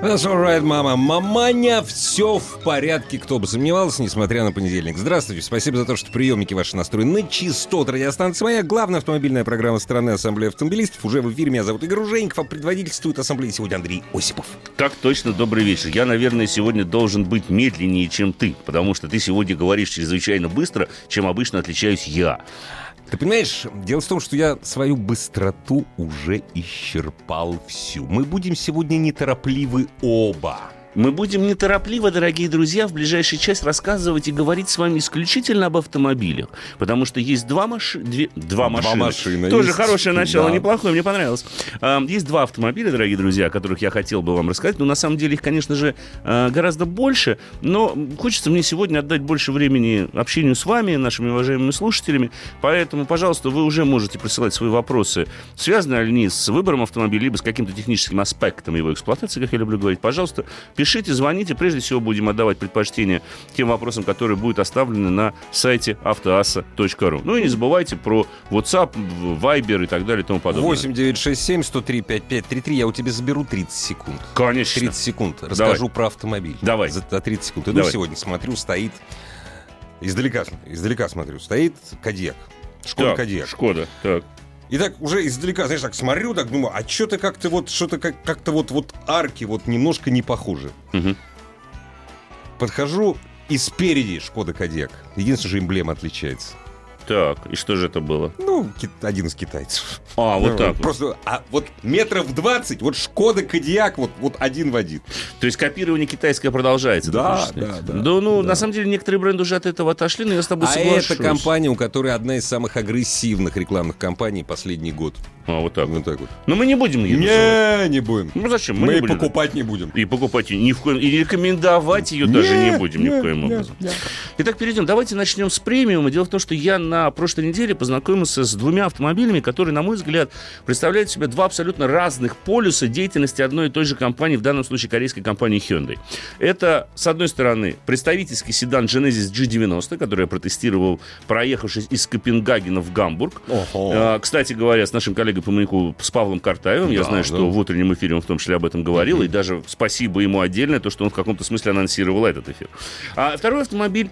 That's alright, мама. Маманя, все в порядке, кто бы сомневался, несмотря на понедельник. Здравствуйте, спасибо за то, что приемники ваши настроены на частот радиостанции «Моя». Главная автомобильная программа страны Ассамблея автомобилистов. Уже в эфире меня зовут Игорь Ужеников, а предводительствует Ассамблея сегодня Андрей Осипов. Так точно, добрый вечер. Я, наверное, сегодня должен быть медленнее, чем ты, потому что ты сегодня говоришь чрезвычайно быстро, чем обычно отличаюсь я. Ты понимаешь, дело в том, что я свою быстроту уже исчерпал всю. Мы будем сегодня неторопливы оба. Мы будем неторопливо, дорогие друзья, в ближайший час рассказывать и говорить с вами исключительно об автомобилях. Потому что есть два, маши... Две... два, Два машины. машины Тоже есть. хорошее начало, Да. неплохое, мне понравилось. А, Есть два автомобиля, дорогие друзья, о которых я хотел бы вам рассказать. Но на самом деле их, конечно же, а, гораздо больше. Но хочется мне сегодня отдать больше времени общению с вами, нашими уважаемыми слушателями. Поэтому, пожалуйста, вы уже можете присылать свои вопросы, связаны ли они с выбором автомобиля, либо с каким-то техническим аспектом его эксплуатации, как я люблю говорить. Пожалуйста, пишите, звоните. Прежде всего, будем отдавать предпочтение тем вопросам, которые будут оставлены на сайте автоаса.ру. Ну и не забывайте про WhatsApp, Viber и так далее и тому подобное. 8 967 103 5533. Я у тебя заберу 30 секунд. Конечно. 30 секунд. Расскажу про автомобиль. Давай. За, за 30 секунд. Иду Давай. сегодня, смотрю, стоит... Издалека, издалека смотрю. Стоит Кадьяк. Шкода Так, Кадьяк. Шкода, так. И так уже издалека, знаешь, так смотрю, так думаю, а что-то как-то вот, что-то как- как-то вот, вот арки вот немножко не похожи. Мгм. Подхожу, и спереди Шкода Кадьяк. Единственное, что эмблема отличается. Так, и что же это было? Ну, один из китайцев. А, вот Ну, так вот. Просто, а вот метров 20, вот Шкода Кадьяк, вот, вот один в один. То есть копирование китайское продолжается? Да, да, да, Да, ну, да. на самом деле, некоторые бренды уже от этого отошли, но я с тобой А соглашусь. это компания, у которой одна из самых агрессивных рекламных кампаний последний год. А, вот так Вот так вот. Но мы не будем ее называть. Не, не будем. Ну, зачем? Мы, Мы, не будем. покупать не будем. И покупать ее ни в коем... И рекомендовать ее даже не будем ни в не, коем не, образом. не. Итак, перейдем. Давайте начнем с премиума. Дело в том, что я на прошлой неделе познакомился с двумя автомобилями, которые, на мой взгляд, представляют себе два абсолютно разных полюса деятельности одной и той же компании, в данном случае корейской компании Hyundai. Это, с одной стороны, представительский седан Genesis G90, который я протестировал, проехавшись из Копенгагена в Гамбург. Ого. А, Кстати говоря, с нашим коллегой по маяку, с Павлом Картаевым, я Да, знаю, да. что в утреннем эфире он в том числе об этом говорил, и даже спасибо ему отдельно, то, что он в каком-то смысле анонсировал этот эфир. А второй автомобиль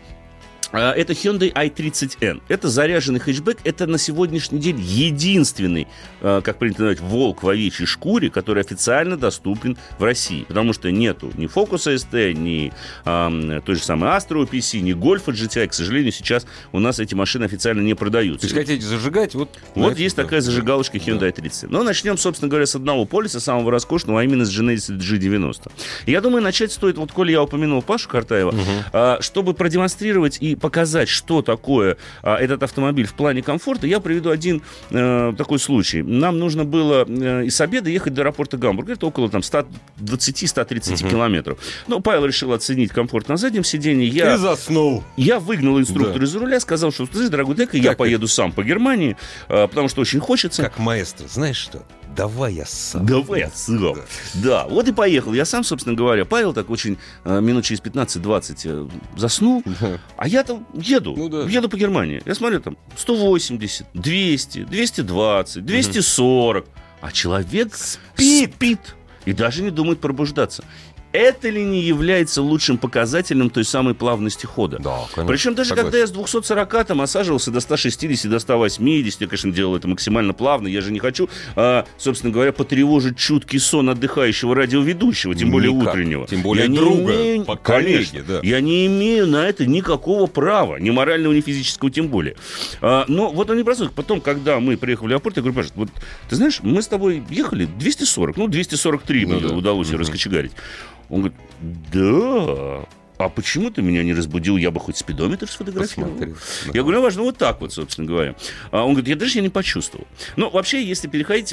это Hyundai i30N. Это заряженный хэтчбэк. Это на сегодняшний день единственный, а, как принято называть, волк в овечьей шкуре, который официально доступен в России. Потому что нету ни Focus ST, ни а, той же самой Astra OPC, ни Golf GTI. К сожалению, сейчас у нас эти машины официально не продаются. есть хотите зажигать, вот... Вот есть да. такая зажигалочка Hyundai 30. Но начнем, собственно говоря, с одного полиса, самого роскошного, а именно с Genesis G90. И я думаю, начать стоит, вот коли я упомянул Пашу Картаева, а, чтобы продемонстрировать и показать, что такое а, этот автомобиль в плане комфорта, я приведу один э, такой случай. Нам нужно было э, из обеда ехать до аэропорта Гамбург. Это около там 120-130 километров. Но Павел решил оценить комфорт на заднем сиденье. Я... И заснул. Я выгнал инструктора Да. из руля, сказал, что, ты, дорогой, дай-ка я поеду сам по Германии, а, потому что очень хочется. Как маэстро, знаешь что? Давай я сам. Давай я сам. Да. вот и поехал. Я сам, собственно говоря, Павел так очень э, минут через 15-20 э, заснул, а я там еду, Ну да. еду по Германии. Я смотрю, там 180, 200, 220, 240, а человек спит. спит и даже не думает пробуждаться. Это ли не является лучшим показателем той самой плавности хода? Да, конечно. Причем даже Согласен. когда я с 240 там осаживался до 160, до 180, я, конечно, делал это максимально плавно. Я же не хочу, а, собственно говоря, потревожить чуткий сон отдыхающего радиоведущего, тем более Никак. утреннего. Тем более Я не друга, имею- по коллеге, Конечно. да. Я не имею на это никакого права, ни морального, ни физического, тем более. А, но вот он не простой. Потом, когда мы приехали в аэропорт, я говорю, Паша, вот ты знаешь, мы с тобой ехали 240, ну, 243 Ну мне да. удалось Мгм. раскочегарить. Он говорит, да, а почему ты меня не разбудил, я бы хоть спидометр сфотографировал. Посмотрел, да. Я говорю, ну, важно вот так вот, собственно говоря. А он говорит, я даже я не почувствовал. Ну, вообще, если переходить,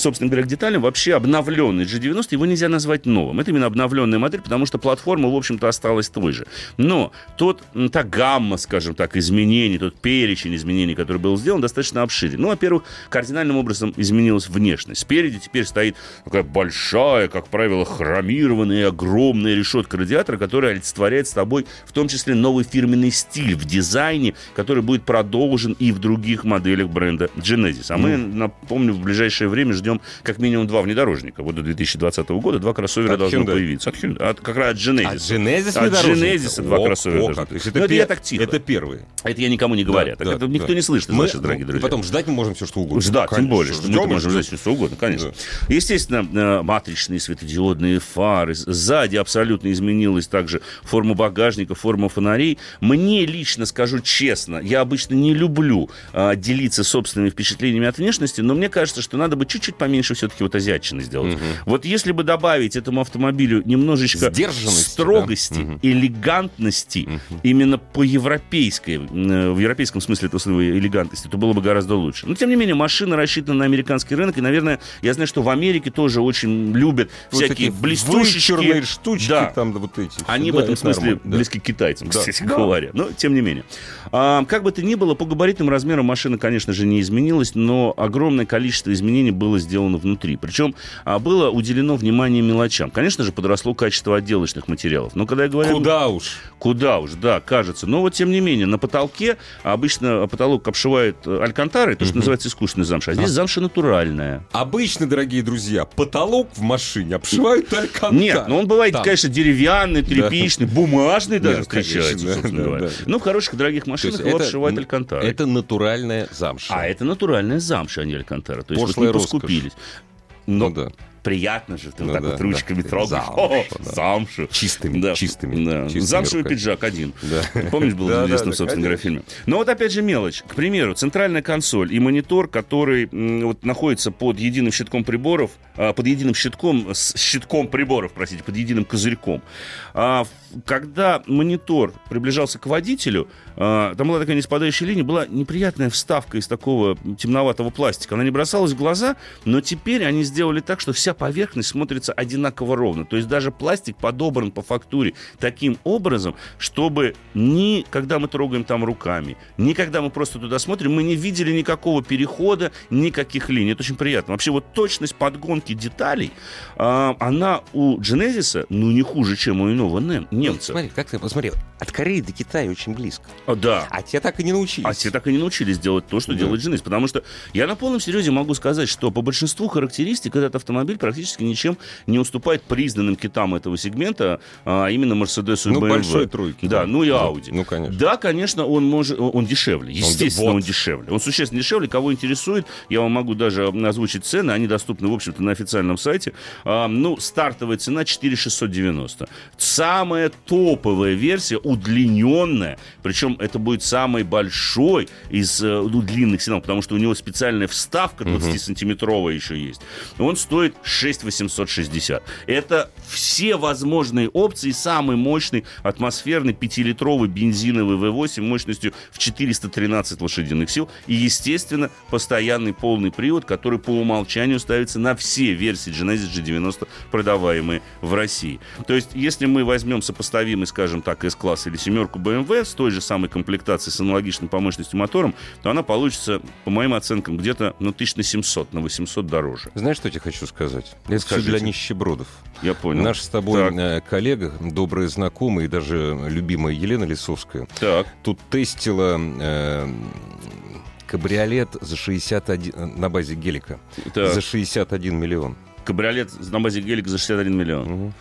собственно говоря, к деталям, вообще обновленный G90, его нельзя назвать новым. Это именно обновленная модель, потому что платформа, в общем-то, осталась той же. Но тот, та гамма, скажем так, изменений, тот перечень изменений, который был сделан, достаточно обширен. Ну, во-первых, кардинальным образом изменилась внешность. Спереди теперь стоит такая большая, как правило, хромированная огромная решетка радиатора, которая олицетворяет с тобой в том числе новый фирменный стиль в дизайне, который будет продолжен и в других моделях бренда Genesis. А мы, напомню, в ближайшее время ждем как минимум два внедорожника. Вот до 2020 года два кроссовера От должно Hyundai. появиться. От Hyundai. От- как раз от Genesis. От Genesis От? Genesis два О, кроссовера о, появиться. это Ну, это я так тихо. Это первые. Это я никому не говорю. Так Да, это да, никто да. не слышит, Мы- значит, дорогие друзья. Потом ждать мы можем все, что угодно. Да, тем более, что мы можем ждать все угодно, конечно. Естественно, э, матричные светодиодные фары. Сзади абсолютно изменилась также форма багажника, форма фонарей. Мне лично, скажу честно, я обычно не люблю а, делиться собственными впечатлениями от внешности, но мне кажется, что надо бы чуть-чуть поменьше все-таки вот азиатчины сделать. Вот если бы добавить этому автомобилю немножечко строгости, да? Мгм. элегантности, именно по европейской, э, в европейском смысле этого слова элегантности, то было бы гораздо лучше. Но, тем не менее, машина рассчитана на американский рынок, и, наверное, я знаю, что в Америке тоже очень любят Вот всякие вычурные штучки Да. там вот эти. Они Да, в этом это смысле да. близки к китайцам, Да. кстати Да. говоря. Но тем не менее. А, как бы то ни было, по габаритным размерам машина, конечно же, не изменилась, но огромное количество изменений было сделано внутри. Причем а, было уделено внимание мелочам. Конечно же, подросло качество отделочных материалов. Но когда я говорю... Куда уж? Куда уж, да, кажется. Но вот, тем не менее, на потолке обычно потолок обшивает э, алькантарой, то, что называется искусственный замша. А здесь замша натуральная. Обычно, дорогие друзья, потолок в машине обшивают алькантар. Нет, ну он бывает, Там. конечно, деревянный, тряпичный, бумажный даже Нет, встречается, конечно, да, собственно да, говоря. да. Ну, в хороших дорогих машинах его это- обшивают н- алькантарой. Это натуральная замша. А это натуральная замша, а не алькантара. То есть вот Пошлая не роскошь. поскупились. ну Но да. Приятно же, ты Ну вот так да, вот ручками да. трогаешь. Замша, О, да. замшу. Чистыми, Да, чистыми, да. чистыми Замшевый руками. пиджак один. Да. Помнишь, был известным, да, собственно говоря, фильме. Но вот опять же мелочь. К примеру, центральная консоль и монитор, который вот находится под единым щитком приборов, а, под единым щитком, с щитком приборов, простите, под единым козырьком. А, в- когда монитор приближался к водителю, а, там была такая неспадающая линия, была неприятная вставка из такого темноватого пластика. Она не бросалась в глаза, но теперь они сделали так, что вся поверхность смотрится одинаково ровно. То есть даже пластик подобран по фактуре таким образом, чтобы ни когда мы трогаем там руками, ни когда мы просто туда смотрим, мы не видели никакого перехода, никаких линий. Это очень приятно. Вообще вот точность подгонки деталей, а, она у Genesis, ну, не хуже, чем у иного нем- немца. Смотри, как ты посмотрел. От Кореи до Китая очень близко. А, да. А те так и не научились. А те так и не научились делать то, что Да. делает Genesis. Потому что я на полном серьезе могу сказать, что по большинству характеристик этот автомобиль практически ничем не уступает признанным китам этого сегмента, а именно Mercedes и Ну, BMW. большой тройки. Да, ну и Да. Audi. Ну, конечно. Да, конечно, он может, он он дешевле. Естественно, он, вот. дешевле. Он существенно дешевле. Кого интересует, я вам могу даже озвучить цены. Они доступны, в общем-то, на официальном сайте. А, ну, стартовая цена 4690. Самая топовая версия, удлиненная. Причем это будет самый большой из э, ну, длинных седанов, потому что у него специальная вставка 20-сантиметровая еще есть. Он стоит 6860. Это все возможные опции. Самый мощный атмосферный 5-литровый бензиновый V8 мощностью в 413 лошадиных сил. И, естественно, постоянный полный привод, который по умолчанию ставится на все версии Genesis G90, продаваемые в России. То есть, если мы возьмем сопоставимый, скажем так, S-класс или семерку BMW с той же самой комплектацией, с аналогичным по мощности мотором, то она получится, по моим оценкам, где-то ну, тысяч на 700, на 800 дороже. Знаешь, что я тебе хочу сказать? Это все для нищебродов. Я понял. Наш с тобой Так. э, коллега, добрая знакомая и даже любимая Елена Лисовская, Так. тут тестила э, кабриолет за 61 э, на базе гелика Так. за 61 миллион. Кабриолет на базе гелика за 61 миллион. Мгм.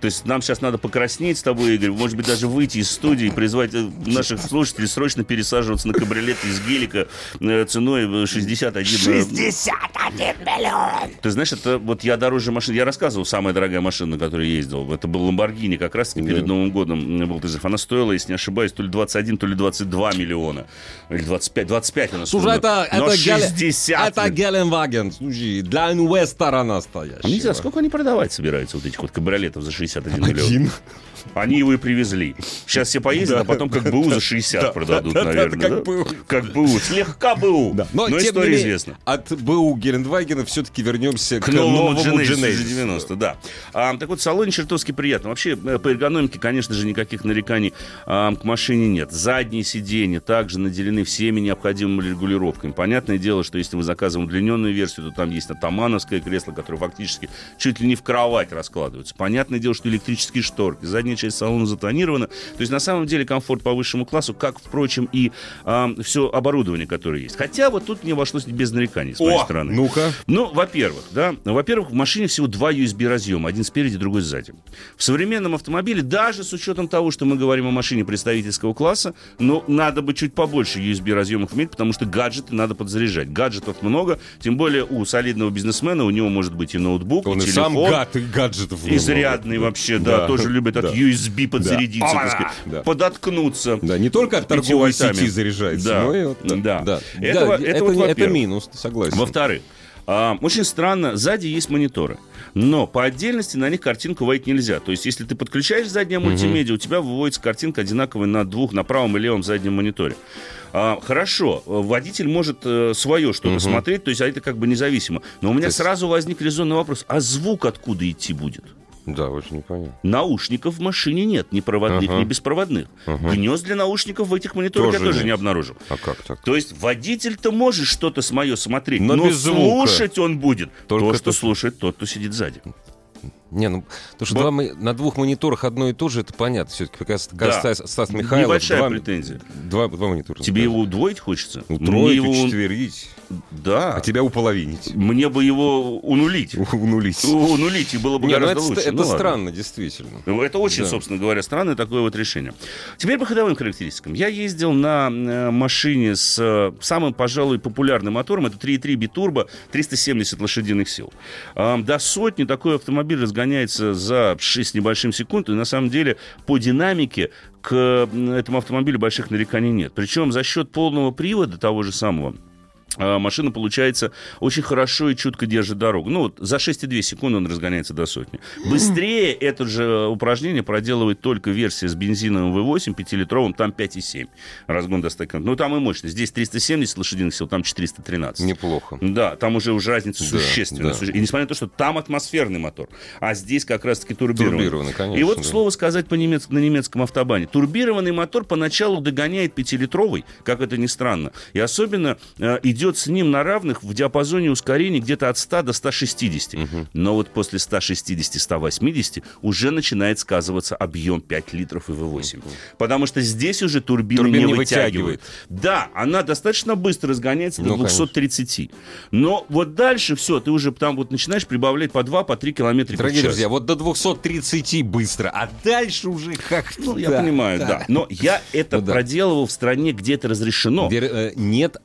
То есть нам сейчас надо покраснеть с тобой, Игорь, может быть, даже выйти из студии и призвать э, наших слушателей срочно пересаживаться на кабриолет из гелика э, ценой в 61... 61 миллион! Ты знаешь, это вот я дороже машин... Я рассказывал, самая дорогая машина, на которой я ездил. Это был Ламборгини, как раз-таки перед Да. Новым годом был тезов. Она стоила, если не ошибаюсь, то ли 21, то ли 22 миллиона. Или 25, 25 она стоила. Слушай, это, Но это, Геле- 60 это Геленваген. Слушай, для инвестора настоящий. А интересно, сколько они продавать собираются, вот этих вот кабриолетов за 61 51 миллион. Один. Они его и привезли. Сейчас все поездят, а потом как БУ за 60 да, продадут, да, да, наверное. как? БУ. Как БУ. Слегка БУ. Но, история известна. От БУ Гелендвагена все-таки вернемся к, новому Genesis Genesis. 90, да. А, так вот, в салоне чертовски приятно. Вообще, э, по эргономике, конечно же, никаких нареканий а, к машине нет. Задние сиденья также наделены всеми необходимыми регулировками. Понятное дело, что если вы заказываем удлиненную версию, то там есть атамановское кресло, которое фактически чуть ли не в кровать раскладывается. Понятное дело, что электрические шторки, задняя часть салона затонирована. То есть, на самом деле, комфорт по высшему классу, как, впрочем, и все оборудование, которое есть. Хотя вот тут не обошлось без нареканий с моей О, стороны. ну-ка. Ну, во-первых, да, во-первых, в машине всего два USB-разъема, один спереди, другой сзади. В современном автомобиле, даже с учетом того, что мы говорим о машине представительского класса, но надо бы чуть побольше USB-разъемов иметь, потому что гаджеты надо подзаряжать. Гаджетов много, тем более у солидного бизнесмена, у него может быть и ноутбук, Он и телефон. сам гад и гаджетов. много. Изрядный вообще, да, Да, тоже любит да. От USB подзарядиться, Да. так сказать, Да. подоткнуться. Да, не только от торговой сети заряжается, Да, но и вот, да. да. Это во- Да, это вот не- это минус, согласен. Во-вторых, а, очень странно, сзади есть мониторы, но по отдельности на них картинку вводить нельзя. То есть, если ты подключаешь заднее мультимедиа, у тебя выводится картинка одинаковая на двух, на правом и левом заднем мониторе. А, хорошо, водитель может э, свое что-то смотреть, то есть, а это как бы независимо. Но у меня есть- сразу возник резонный вопрос, а звук откуда идти будет? Да, очень непонятно. Наушников в машине нет, ни проводных, Ага. ни беспроводных. Гнезд для наушников в этих мониторах Тоже я тоже нет. не обнаружил. А как так? То есть водитель-то может что-то с мое смотреть, Но но, слушать он будет Только то, что то- слушает тот, кто сидит сзади. Не, ну, то, что Вот. два на двух мониторах одно и то же, это понятно. Все-таки Стас, Да. Стас, Стас Михайлов... Небольшая два, претензия. Два, два монитора. Тебе да. его удвоить хочется? Утроить, его... учетверить, Да. а тебя уполовинить. Мне бы его унулить. Унулить. Унулить, и было бы Не, ну гораздо это, лучше. это Ну ладно. странно, действительно. Ну, Это очень, Да. собственно говоря, странное такое вот решение. Теперь по ходовым характеристикам. Я ездил на э, машине с э, самым, пожалуй, популярным мотором. Это 3.3 битурбо, 370 лошадиных сил. До сотни такой автомобиль разгоняется за 6 с небольшим секунд. И на самом деле по динамике к этому автомобилю больших нареканий нет. Причем за счет полного привода того же самого машина, получается, очень хорошо и чутко держит дорогу. Ну, вот за 6,2 секунды он разгоняется до сотни. Быстрее это же упражнение проделывает только версия с бензиновым V8 5-литровым, там 5,7 разгон до 100 км. Ну, там и мощность. Здесь 370 лошадиных сил, там 413. Неплохо. Да, там уже, уже разница Да, существенная. да. И несмотря на то, что там атмосферный мотор, а здесь как раз-таки турбированный. Турбированный, конечно, И вот, да. к слову сказать, по немец... на немецком автобане. Турбированный мотор поначалу догоняет 5-литровый, как это ни странно. И особенно э, идет с ним на равных в диапазоне ускорений где-то от 100 до 160. Но вот после 160-180 уже начинает сказываться объем 5 литров и V8. Потому что здесь уже турбина, Турбина не, не вытягивает. вытягивает. Да, она достаточно быстро разгоняется до Ну, конечно. 230. Но вот дальше все, ты уже там вот начинаешь прибавлять по 2, по 3 километра в Дорогие час. друзья, вот до 230 быстро, а дальше уже как Ну, я понимаю, да. Но я это Ну да. проделывал в стране, где это разрешено. Где, э, нет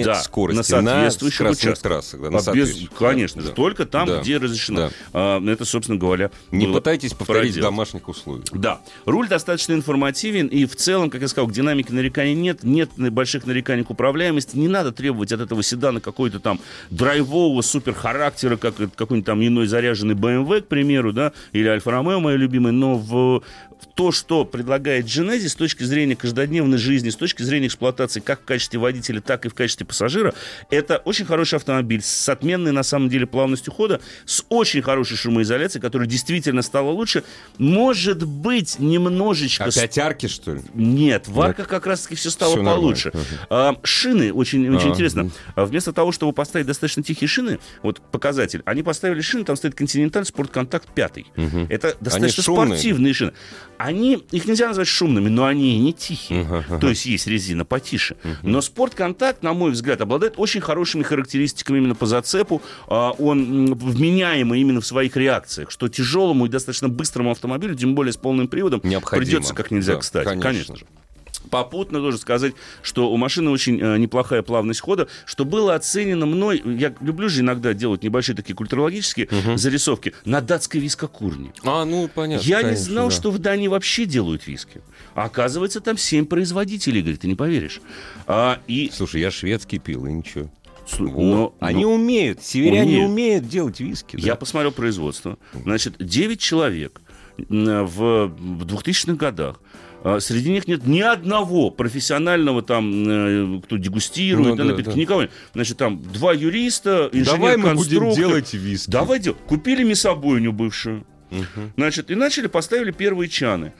ограничения Да, скорости на соответствующих скоростных участках. трассах. Да, А на без- конечно Да. же, только там, Да. где разрешено. Да. А, это, собственно говоря, Не было пытайтесь повторить в проделано. домашних условиях. Да, руль достаточно информативен, и в целом, как я сказал, к динамике нареканий нет, нет больших нареканий к управляемости, не надо требовать от этого седана какой-то там драйвового суперхарактера, как какой-нибудь там иной заряженный BMW, к примеру, да, или Альфа-Ромео, мой любимый, но в, в то, что предлагает Genesis с точки зрения каждодневной жизни, с точки зрения эксплуатации как в качестве водителя, так и в качестве пассажира, это очень хороший автомобиль с отменной, на самом деле, плавностью хода, с очень хорошей шумоизоляцией, которая действительно стала лучше. Может быть, немножечко... Опять арки, что ли? Нет, в арках как раз-таки все стало нормально. получше. А, шины, очень, очень А, интересно. А Вместо того, чтобы поставить достаточно тихие шины, вот показатель, они поставили шины, там стоит Continental Sport Contact 5. Это достаточно спортивные шины. Они, их нельзя назвать шумными, но они и не тихие. Ага. То есть есть резина потише. Но Sport Contact, на мой взгляд, обладает очень хорошими характеристиками именно по зацепу. А, Он вменяемый именно в своих реакциях, что тяжелому и достаточно быстрому автомобилю, тем более с полным приводом, Необходимо. придется как нельзя Да, кстати. конечно. конечно же. Попутно должен сказать, что у машины очень э, неплохая плавность хода, что было оценено мной, я люблю же иногда делать небольшие такие культурологические зарисовки, на датской вискокурне. А, ну, понятно. Я не конечно, знал, да. что в Дании вообще делают виски. А оказывается, там семь производителей, говорит, ты не поверишь. А, и... Слушай, я шведский пил, и ничего. Вот. но- Они но- умеют, северяне Умеют. умеют делать виски. да. Я посмотрел производство. Значит, 9 человек в 2000-х годах. А, Среди них нет ни одного профессионального там, э, кто дегустирует, Ну да, напитки, да. никого. Значит, там два юриста, Давай мы будем инженер-конструктор. делать виски. Давай делать. Купили мясобойню бывшую. Мгм. Значит, и начали, поставили первые чаны.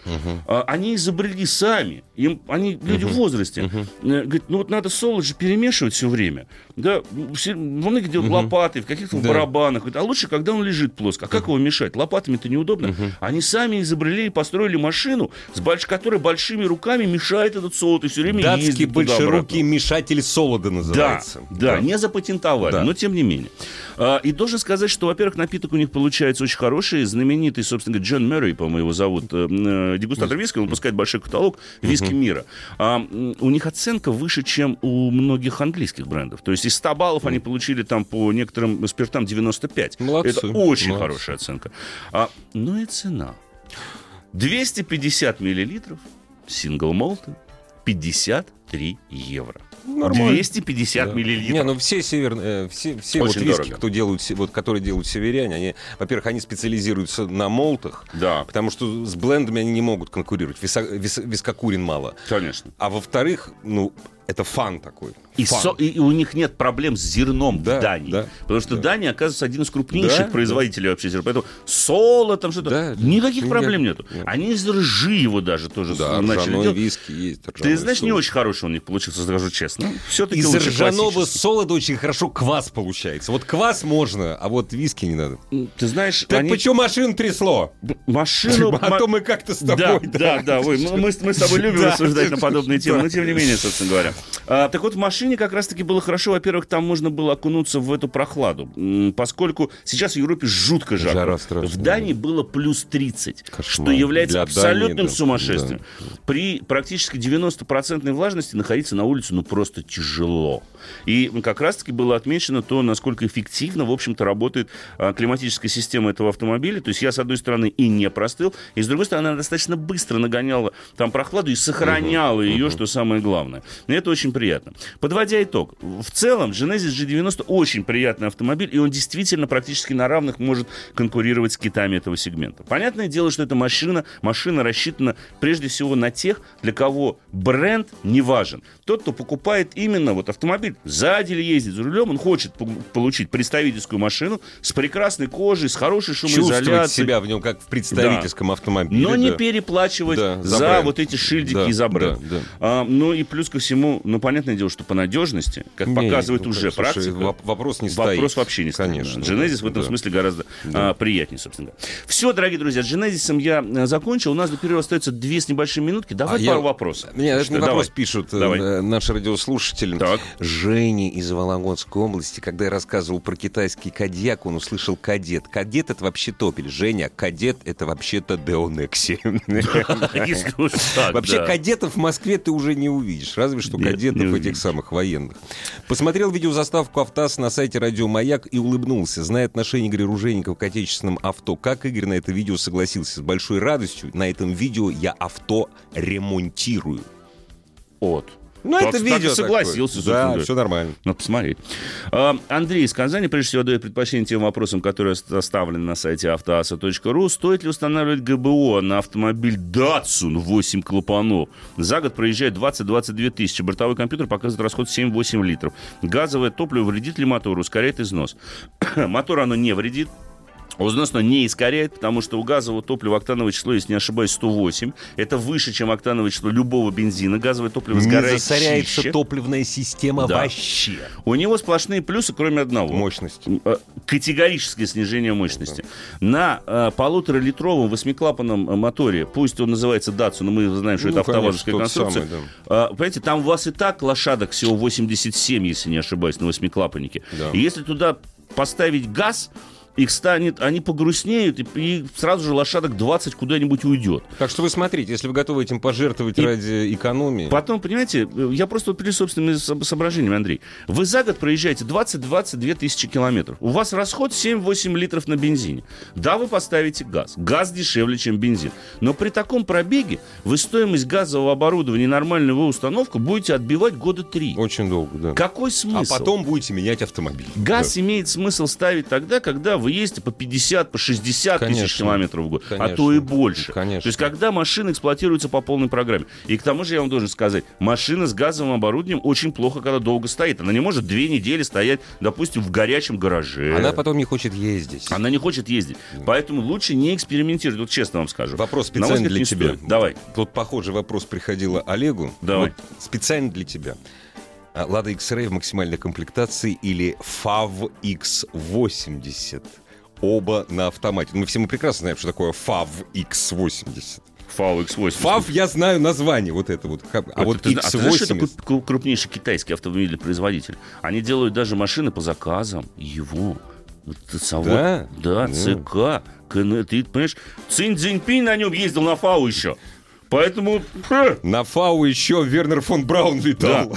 А, Они изобрели сами. Им, они люди в возрасте. Э, Говорит, ну вот надо солод же перемешивать все время. Да, все, во многих делают лопатой, в каких-то Да. барабанах. А лучше, когда он лежит плоско. А как его мешать? Лопатами-то неудобно. Они сами изобрели и построили машину, с больш... которая большими руками мешает этот солод и все время Датский ездит большерукий мешатель солода называется. Да, да, не запатентовали, Да. но тем не менее. А, И должен сказать, что, во-первых, напиток у них получается очень хороший. Знаменитый, собственно говоря, Джон Мэрри, по-моему, его зовут, э, э, дегустатор виски, он выпускает большой каталог виски мира. А, у них оценка выше, чем у многих английских брендов. То есть из 100 баллов они получили там по некоторым спиртам 95. Молодцы, Это очень молодцы. хорошая оценка. А, ну и цена. 250 миллилитров, сингл молты, 53 евро. Нормально. 250 Да. миллилитров. Не, ну все северные, э, все, все вот виски, дорого. кто делают, вот, которые делают северяне, они, во-первых, они специализируются на молтах, Да, потому что с блендами они не могут конкурировать, виса, вис- вискокурин мало. конечно. А во-вторых, ну, это фан такой. И, Фан. со- и у них нет проблем с зерном Да, в Дании. да, потому что да. Дания, оказывается, один из крупнейших Да, производителей вообще зерна. Поэтому соло, там что-то. Да, да. никаких Никак- проблем нету. нет. Они из ржи его даже тоже Да, начали делать. виски есть. Ты знаешь, не соус. очень хороший у них получился, скажу честно. Все-таки Из ржаного солода очень хорошо квас получается. Вот квас можно, а вот виски не надо. Ты знаешь, Так они... почему машину трясло? машину... А ма- то мы как-то с тобой... Да, да, да, мы, с тобой любим Да. рассуждать на подобные темы, Да. но тем не менее, собственно говоря. А, так вот, в машине как раз-таки было хорошо. Во-первых, там можно было окунуться в эту прохладу, поскольку сейчас в Европе жутко жарко. Жара страшная. В Дании было плюс 30, Кошмар. что является Для абсолютным Дании, да. сумасшествием. При практически 90% влажности находиться на улице ну просто тяжело. И как раз-таки было отмечено то, насколько эффективно, в общем-то, работает а, климатическая система этого автомобиля. То есть я, с одной стороны, и не простыл, и с другой стороны, она достаточно быстро нагоняла там прохладу и сохраняла ее, что самое главное. И это очень приятно. Подводя итог, в целом Genesis G90 очень приятный автомобиль, и он действительно практически на равных может конкурировать с китами этого сегмента. Понятное дело, что эта машина, машина рассчитана прежде всего на тех, для кого бренд не важен. Тот, кто покупает именно вот автомобиль, сзади или ездит за рулем, он хочет по- получить представительскую машину с прекрасной кожей, с хорошей Чувствовать шумоизоляцией. себя в нем как в представительском автомобиле. Но не да. переплачивать Да, за за, вот эти шильдики Да, и за бренд. да, да. А, ну и плюс ко всему, ну понятное дело, что по надежности, как Не, показывает ну, уже слушай, практика, воп- вопрос не стоит. Вопрос вообще не стоит. Конечно. да. Genesis в этом да. смысле гораздо а, приятнее, собственно говоря. Все, дорогие друзья, с Genesis я э, закончил. У нас до перерыва остается две с небольшими минутки. Давай А я- пару вопросов. Нет, это не вопрос пишут э, Давай. э, наши радиослушатели. Так. Женя из Вологодской области, когда я рассказывал про китайский кадьяк, он услышал кадет. Кадет — это вообще топель. Женя, кадет — это вообще-то Деонекси. Вообще кадетов в Москве ты уже не увидишь, разве что кадетов этих самых военных. Посмотрел видеозаставку «Автаз» на сайте «Радио Маяк» и улыбнулся. Зная отношение Игоря Ружейникова к отечественным авто, как Игорь на это видео согласился? С большой радостью на этом видео я авто ремонтирую. От. Ну, это видео согласился, Да, все нормально. Надо посмотреть. А, Андрей из Казани, прежде всего, дает предпочтение тем вопросам, которые оставлены на сайте автоаса.ру. Стоит ли устанавливать ГБО на автомобиль Datsun 8 клапанов? За год проезжает 20-22 тысячи. Бортовой компьютер показывает расход 7-8 литров. Газовое топливо вредит ли мотору? Ускоряет износ. Мотор оно не вредит. Износ оно не искоряет, потому что у газового топлива октановое число, если не ошибаюсь, 108. Это выше, чем октановое число любого бензина. Газовое топливо Не сгорает засоряется чище. топливная система Да. вообще. У него сплошные плюсы, кроме одного. Мощность. Э, Категорическое снижение мощности. На э, полуторалитровом восьмиклапанном моторе, пусть он называется Datsun, но мы знаем, что Ну, это автовазовская конструкция. самый, э, понимаете, там у вас и так лошадок всего 87, если не ошибаюсь, на восьмиклапаннике. Да. И если туда поставить газ, их станет, они погрустнеют, и, и сразу же лошадок 20 куда-нибудь уйдет. Так что вы смотрите, если вы готовы этим пожертвовать И- ради экономии... Потом, понимаете, я просто вот при собственными со- соображениями, Андрей. Вы за год проезжаете 20-22 тысячи километров. У вас расход 7-8 литров на бензине. Да, вы поставите газ. Газ дешевле, чем бензин. Но при таком пробеге вы стоимость газового оборудования и нормальную его установку будете отбивать года три. Очень долго, да. Какой А смысл? потом будете менять автомобиль. Газ имеет смысл ставить тогда, когда вы вы ездите по 50, по 60 Конечно. тысяч километров в год, а Конечно. то и больше. Конечно. То есть, когда машина эксплуатируется по полной программе. И к тому же, я вам должен сказать, машина с газовым оборудованием очень плохо, когда долго стоит. Она не может две недели стоять, допустим, в горячем гараже. Она потом не хочет ездить. Она не хочет ездить. Поэтому лучше не экспериментировать. Вот честно вам скажу. Вопрос специально взгляд, для тебя. стоит. Давай. Тут похожий вопрос приходила Олегу. Давай. Вот специально для тебя. Лада X-Ray в максимальной комплектации или FAV X80? Оба на автомате. Ну, все мы прекрасно знаем, что такое FAV X80. FAW X80. FAV я знаю название вот это вот. А вот ты, зна- а ты знаешь, что это X80... кру- крупнейший китайский автомобильный производитель? Они делают даже машины по заказам его. Завод- Да? Да, Ну. ЦК, КН. Ты понимаешь, Цинь Цзиньпинь на нем ездил на ФАУ еще. Поэтому... На ФАУ еще Вернер фон Браун летал.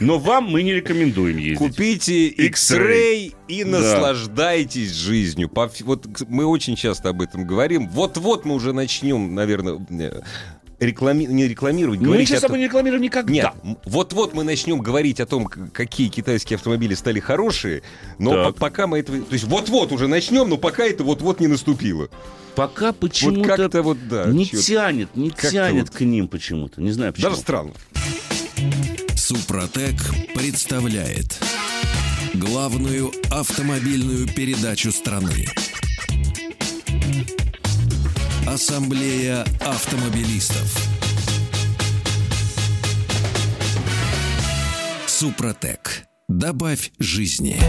Но вам мы не рекомендуем ездить. Купите X-Ray. И Да. наслаждайтесь жизнью. По Вот мы очень часто об этом говорим. Вот-вот мы уже начнем, наверное, э, реклами... не рекламировать, Мы сейчас этом том... не рекламируем никогда. Нет, вот-вот мы начнем говорить о том, какие китайские автомобили стали хорошие, но по- пока мы этого... То есть вот-вот уже начнем, но пока это вот-вот не наступило. Пока Вот почему-то как-то вот, да. не тянет, не тянет вот. к ним почему-то. Не знаю почему. Даже странно. Супротек представляет главную автомобильную передачу страны. Ассамблея автомобилистов. Супротек. Добавь жизни.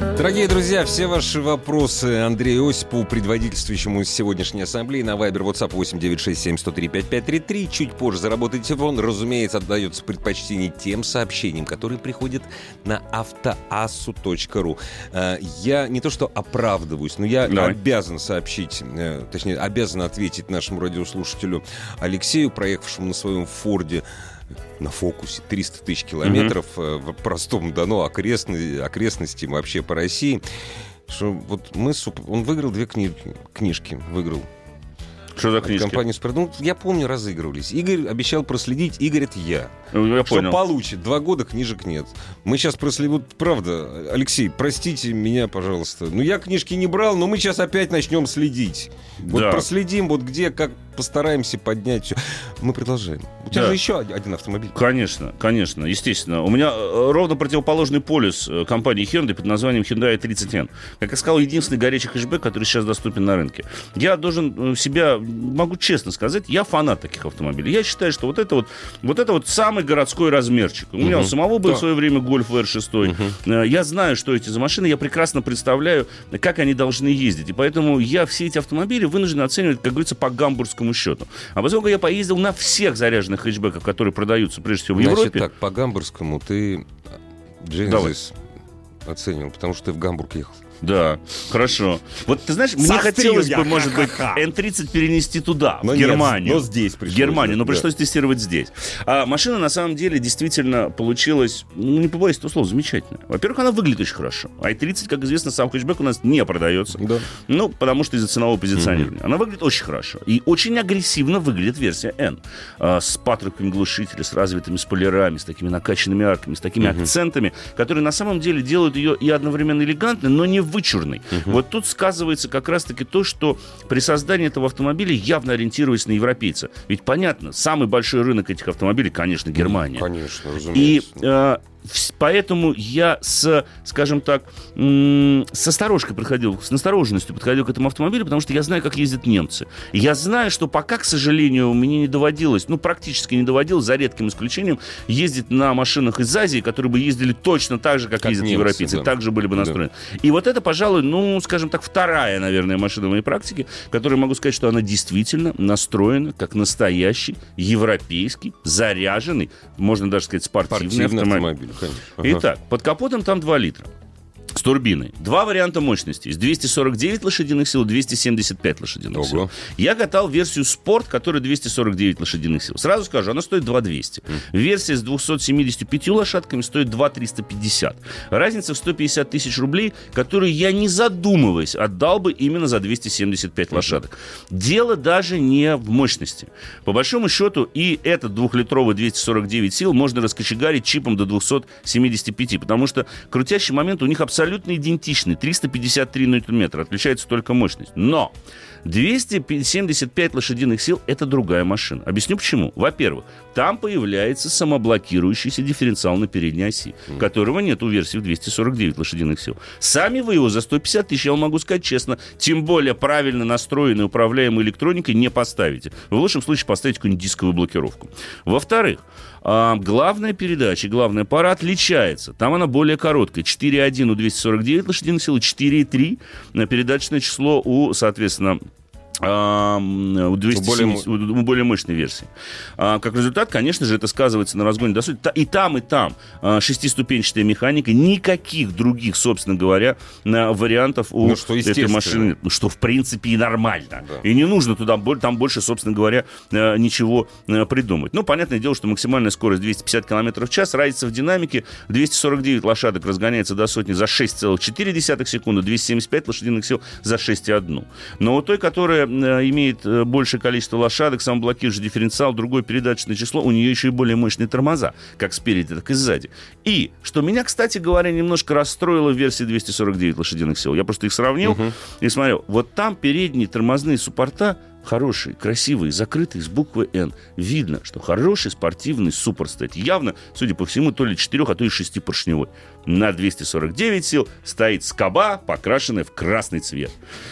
Дорогие друзья, все ваши вопросы Андрею Осипову, предводительствующему сегодняшней ассамблеи на Вайбер, WhatsApp 8967-103-5533. Чуть позже заработает телефон. Разумеется, отдается предпочтение тем сообщениям, которые приходят на автоассу.ру. Э, Я не то что оправдываюсь, но я Давай. обязан сообщить, э, точнее, обязан ответить нашему радиослушателю Алексею, проехавшему на своем Форде на фокусе 300 тысяч километров э, в простом Дону окрестны- окрестностям вообще по России. Что вот мы, с суп- он выиграл две кни- книжки, выиграл Что за от книжки? компании «Спрат». Ну, я помню, разыгрывались. Игорь обещал проследить, Игорь это я. Ну, Я Что понял. получит? Два года книжек нет. Мы сейчас проследим. Правда, Алексей, простите меня, пожалуйста. Ну, я книжки не брал, но мы сейчас опять начнем следить. Вот Да. проследим, вот где, как постараемся поднять все. Мы продолжаем. У тебя Да. же еще один автомобиль. Конечно, конечно, естественно. У меня э, ровно противоположный полюс э, компании Hyundai под названием Hyundai 30N. Как я сказал, единственный горячий хэшбэк, который сейчас доступен на рынке. Я должен э, себя, могу честно сказать, я фанат таких автомобилей. Я считаю, что вот это вот, вот это вот самый городской размерчик. У меня у самого был Да. в свое время Golf R6. Э, Я знаю, что эти за машины, я прекрасно представляю, как они должны ездить. И поэтому я все эти автомобили вынужден оценивать, как говорится, по гамбургскому счету. А поскольку я поездил на всех заряженных хэтчбеках, которые продаются прежде всего в Значит Европе, так, по гамбургскому ты Давай. Genesis оценил, потому что ты в Гамбург ехал. Да, хорошо. Вот ты знаешь, мне хотелось бы, может быть, ха-ха-ха. N30 перенести туда, в Германию. но здесь В пришлось, Германию, но пришлось тестировать здесь. А машина, на самом деле, действительно получилась, ну, не побоюсь этого слова, замечательная. Во-первых, она выглядит очень хорошо. i30, как известно, сам хэтчбэк у нас не продается. Да. Ну, потому что из-за ценового позиционирования. Она выглядит очень хорошо. И очень агрессивно выглядит версия N. А, с патрубками глушителя, с развитыми спойлерами, с такими накачанными арками, с такими акцентами, которые на самом деле делают ее и одновременно элегантной, но не вычурной. Вот тут сказывается как раз-таки то, что при создании этого автомобиля явно ориентировались на европейца. Ведь понятно, самый большой рынок этих автомобилей, конечно, Германия. Конечно, И разумеется. э, поэтому я с, скажем так, с осторожкой подходил, с настороженностью подходил к этому автомобилю, потому что я знаю, как ездят немцы. Я знаю, что пока, к сожалению, мне не доводилось, ну, практически не доводилось, за редким исключением, ездить на машинах из Азии, которые бы ездили точно так же, как, Как ездят немцы, европейцы, да. так же были бы Да. настроены. И вот это, пожалуй, ну, скажем так, вторая, наверное, машина в моей практике, которая могу сказать, что она действительно настроена как настоящий европейский, заряженный, можно даже сказать, спортивный, Спортивный автомобиль. автомобиль, конечно. Ага. Итак, под капотом там 2 литра. С турбиной. Два варианта мощности. С 249 лошадиных сил, 275 лошадиных Ого. сил. Я катал версию спорт, которая 249 лошадиных сил. Сразу скажу, она стоит 2200. Версия с 275 лошадками стоит 2350. Разница в 150 тысяч рублей, которую я, не задумываясь, отдал бы именно за 275 лошадок. Дело даже не в мощности. По большому счету, и этот двухлитровый 249 сил можно раскочегарить чипом до 275, потому что крутящий момент у них абсолютно абсолютно идентичны. 353 ньютон-метра. Отличается только мощность. Но 275 лошадиных сил – это другая машина. Объясню почему. Во-первых, там появляется самоблокирующийся дифференциал на передней оси, которого нет у версии в 249 лошадиных сил. Сами вы его за 150 тысяч, я вам могу сказать честно, тем более правильно настроенной управляемой электроникой не поставите. В лучшем случае поставите какую-нибудь дисковую блокировку. Во-вторых, а, главная передача, главная пара отличается. Там она более короткая. 4.1 у 249 лошадиных сил, 4.3 на передачное число у, соответственно, у, 270, более... у более мощной версии. А, как результат, конечно же, это сказывается на разгоне до сути. И там, и там а, шестиступенчатая механика. Никаких других, собственно говоря, вариантов у ну, что этой машины. Ну, что, в принципе, и нормально. Да. И не нужно туда там больше, собственно говоря, а, ничего а, придумать. Ну, понятное дело, что максимальная скорость 250 км в час. Разница в динамике. 249 лошадок разгоняется до сотни за 6,4 секунды, 275 лошадиных сил за 6,1. Но у той, которая Э, имеет э, большее количество лошадок, самоблокирующий дифференциал, другое передаточное число, у нее еще и более мощные тормоза, как спереди, так и сзади. И, что меня, кстати говоря, немножко расстроило в версии 249 лошадиных сил. Я просто их сравнил uh-huh. и смотрел. Вот там передние тормозные суппорта хороший, красивый, закрытый с буквы «Н». Видно, что хороший спортивный суперстейт. Явно, судя по всему, то ли 4, а то и 6 поршневой. На 249 сил стоит скоба, покрашенная в красный цвет.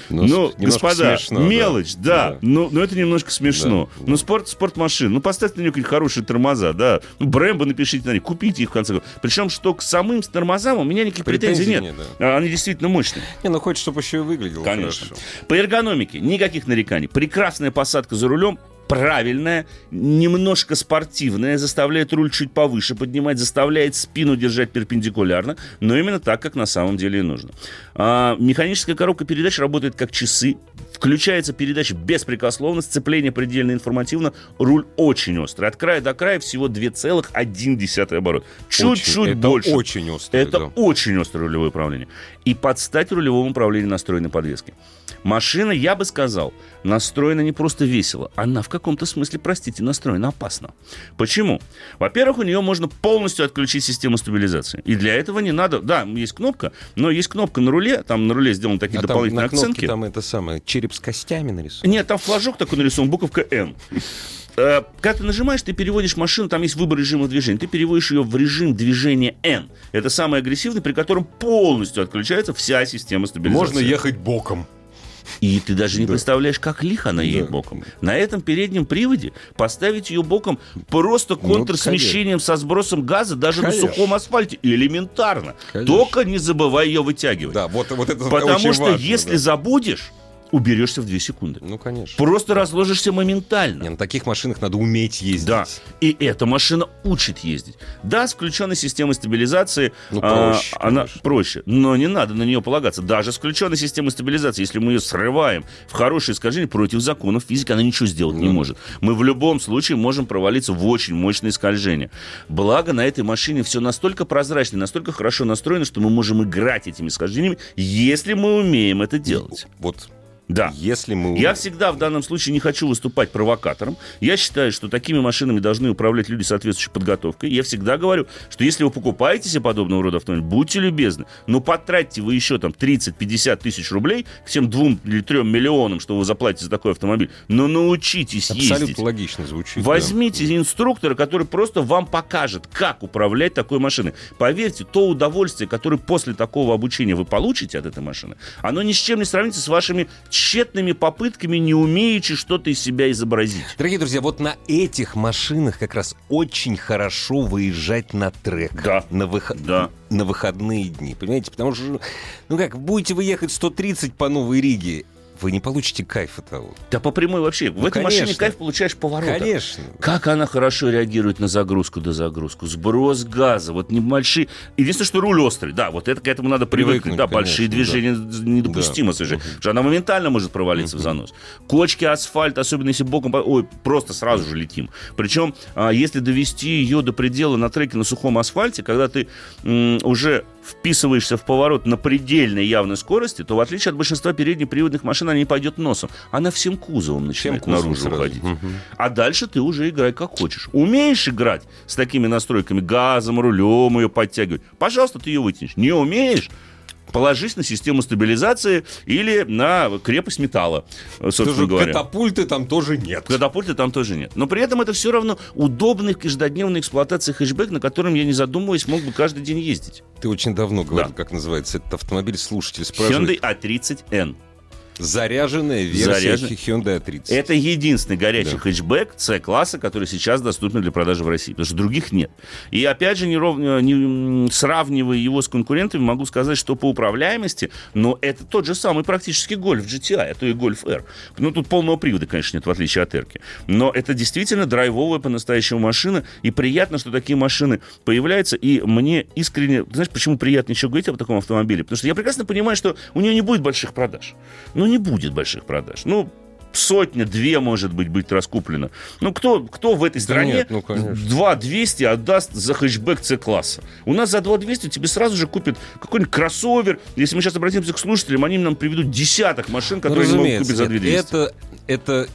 Ну, ну господа, смешно, мелочь, да, да. Но, но это немножко смешно. Да, ну, спорт, спортмашин, ну, поставьте на нее какие-то хорошие тормоза, да. Ну, Брэмбо напишите на них, купите их в конце концов. Причем, что к самым тормозам у меня никаких претензий, претензий нет. нет да. Они действительно мощные. Не, ну, хочешь, чтобы еще и выглядело Конечно. Хорошо. По эргономике никаких нареканий. Прекрасная посадка за рулем, правильная, немножко спортивная, заставляет руль чуть повыше поднимать, заставляет спину держать перпендикулярно, но именно так, как на самом деле и нужно. А, механическая коробка передач работает как часы, включается передача беспрекословно, сцепление предельно информативно, руль очень острый. От края до края всего 2,1 оборот. Чуть-чуть больше. Это очень острое. Это да. очень острое рулевое управление. И под стать рулевому управлению настроенной подвески. Машина, я бы сказал, настроена не просто весело, она в каком-то смысле, простите, настроена опасно. Почему? Во-первых, у нее можно полностью отключить систему стабилизации. И для этого не надо... Да, есть кнопка, но есть кнопка на руле, там на руле сделаны такие а дополнительные там на акцентки. там это самое, череп с костями нарисован. Нет, там флажок такой нарисован, буковка «Н». Э, когда ты нажимаешь, ты переводишь машину, там есть выбор режима движения. Ты переводишь ее в режим движения N. Это самый агрессивный, при котором полностью отключается вся система стабилизации. Можно ехать боком. И ты даже не да. представляешь, как лихо она едет да. боком. На этом переднем приводе поставить ее боком просто контрсмещением ну, со сбросом газа даже конечно. на сухом асфальте. Элементарно. Конечно. Только не забывай ее вытягивать. Да, вот, вот это Потому что важно, если да. забудешь, уберешься в 2 секунды. Ну, конечно. Просто разложишься моментально. Не, на таких машинах надо уметь ездить. Да. И эта машина учит ездить. Да, с включенной системой стабилизации ну, проще, а, она проще. Но не надо на нее полагаться. Даже с включенной системой стабилизации, если мы ее срываем в хорошее искажение против законов физики, она ничего сделать ну. не может. Мы в любом случае можем провалиться в очень мощное скольжение. Благо, на этой машине все настолько прозрачно, настолько хорошо настроено, что мы можем играть этими скольжениями, если мы умеем это делать. Вот да. Если мы... Я всегда в данном случае не хочу выступать провокатором. Я считаю, что такими машинами должны управлять люди с соответствующей подготовкой. Я всегда говорю, что если вы покупаете себе подобного рода автомобиль, будьте любезны, но потратьте вы еще там 30-50 тысяч рублей к тем двум или трем миллионам, что вы заплатите за такой автомобиль, но научитесь Абсолютно ездить. Абсолютно логично звучит. Возьмите да. инструктора, который просто вам покажет, как управлять такой машиной. Поверьте, то удовольствие, которое после такого обучения вы получите от этой машины, оно ни с чем не сравнится с вашими тщетными попытками, не умеючи что-то из себя изобразить. Дорогие друзья, вот на этих машинах как раз очень хорошо выезжать на трек. Да. На, выход... да. на выходные дни, понимаете? Потому что, ну как, будете вы ехать 130 по Новой Риге, вы не получите кайфа того. Да по прямой вообще. Ну, в этой конечно. машине кайф получаешь поворота. Конечно. Как она хорошо реагирует на загрузку до загрузку. Сброс газа. Вот небольшие... Единственное, что руль острый. Да, вот это к этому надо привыкнуть. привыкнуть да, конечно, большие движения да. недопустимо да. совершать. Потому что она моментально может провалиться в занос. Кочки, асфальт, особенно если боком... Ой, просто сразу же летим. Причем, а, если довести ее до предела на треке на сухом асфальте, когда ты уже вписываешься в поворот на предельной явной скорости, то в отличие от большинства переднеприводных машин, она не пойдет носом. Она всем кузовом начинает всем наружу сразу. уходить. Угу. А дальше ты уже играй как хочешь. Умеешь играть с такими настройками, газом, рулем ее подтягивать, пожалуйста, ты ее вытянешь. Не умеешь, Положись на систему стабилизации или на крепость металла, э, собственно Тоже говоря. катапульты там тоже нет. Катапульты там тоже нет. Но при этом это все равно удобный в каждодневной эксплуатации хэтчбэк, на котором я, не задумываясь, мог бы каждый день ездить. Ты очень давно говорил, Да. как называется этот автомобиль. Слушатель спрашивает. Hyundai A30N. Заряженная версия Заряжен- Hyundai A30. Это единственный горячий Да. хэтчбэк C-класса, который сейчас доступен для продажи в России, потому что других нет. И опять же, не, ров- не, м, сравнивая его с конкурентами, могу сказать, что по управляемости, но это тот же самый практически Гольф GTI, а то и Гольф R. Ну, тут полного привода, конечно, нет, в отличие от Эрки. Но это действительно драйвовая по-настоящему машина, и приятно, что такие машины появляются, и мне искренне... Знаешь, почему приятно еще говорить об таком автомобиле? Потому что я прекрасно понимаю, что у нее не будет больших продаж. Ну, не будет больших продаж. Ну, сотня, две, может быть, быть раскуплено. Ну, кто, кто в этой стране нет, ну, конечно. 2 200 отдаст за хэтчбэк С-класса? У нас за 2 200 тебе сразу же купят какой-нибудь кроссовер. Если мы сейчас обратимся к слушателям, они нам приведут десяток машин, Ну, которые они могут купить за 2 разумеется, 200. это, это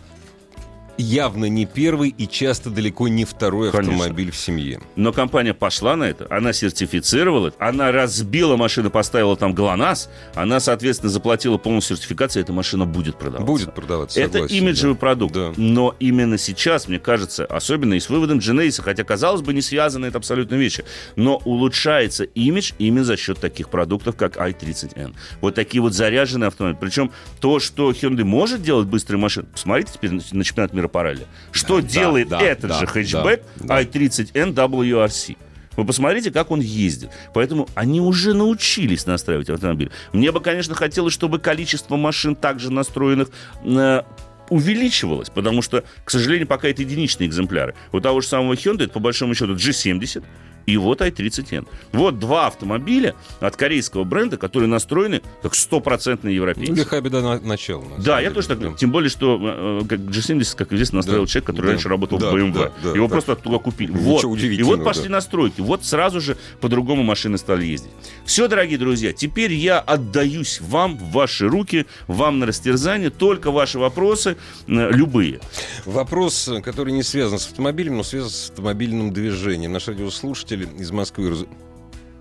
явно не первый и часто далеко не второй Конечно. автомобиль в семье. Но компания пошла на это, она сертифицировала она разбила машину, поставила там ГЛОНАСС, она, соответственно, заплатила полную сертификацию, и эта машина будет продаваться. Будет продаваться, Это согласен, имиджевый да. продукт. Да. Но именно сейчас, мне кажется, особенно и с выводом Genesis, хотя, казалось бы, не связаны это абсолютно вещи, но улучшается имидж именно за счет таких продуктов, как i30N. Вот такие вот заряженные автомобили. Причем то, что Hyundai может делать быстрые машины, посмотрите теперь на чемпионат мира по ралли. Что Да, делает да, этот да, же хэтчбэк да, да. i30N WRC. Вы посмотрите, как он ездит. Поэтому они уже научились настраивать автомобиль. Мне бы, конечно, хотелось, чтобы количество машин также настроенных э, увеличивалось, потому что, к сожалению, пока это единичные экземпляры. У того же самого Hyundai, это по большому счету G70, и вот i30N. Вот два автомобиля от корейского бренда, которые настроены как стопроцентные Ну, европейцы. лиха беда на начала. на Да, я тоже так Да. Тем более, что э, как G70, как известно, настроил Да, человек, который да, раньше работал да, в BMW. да, да, Его да. просто оттуда купили. Вот. И вот пошли да. настройки. Вот сразу же по-другому машины стали ездить. Все, дорогие друзья, теперь я отдаюсь вам в ваши руки, вам на растерзание. Только ваши вопросы, э, любые. Вопрос, э, который не связан с автомобилем, но связан с автомобильным движением. Наш радиослушатель из Москвы... раз-